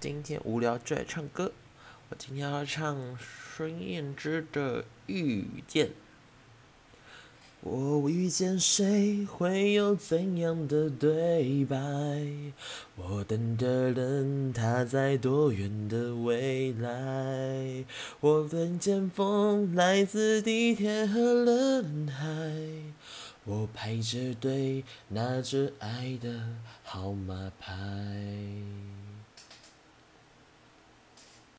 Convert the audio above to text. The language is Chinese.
今天无聊就来唱歌。我今天要唱孙燕姿的《遇见》。我遇见谁，会有怎样的对白？我等的人，他在多远的未来？我闻见风，来自地铁和人海。我排着队，拿着爱的号码牌。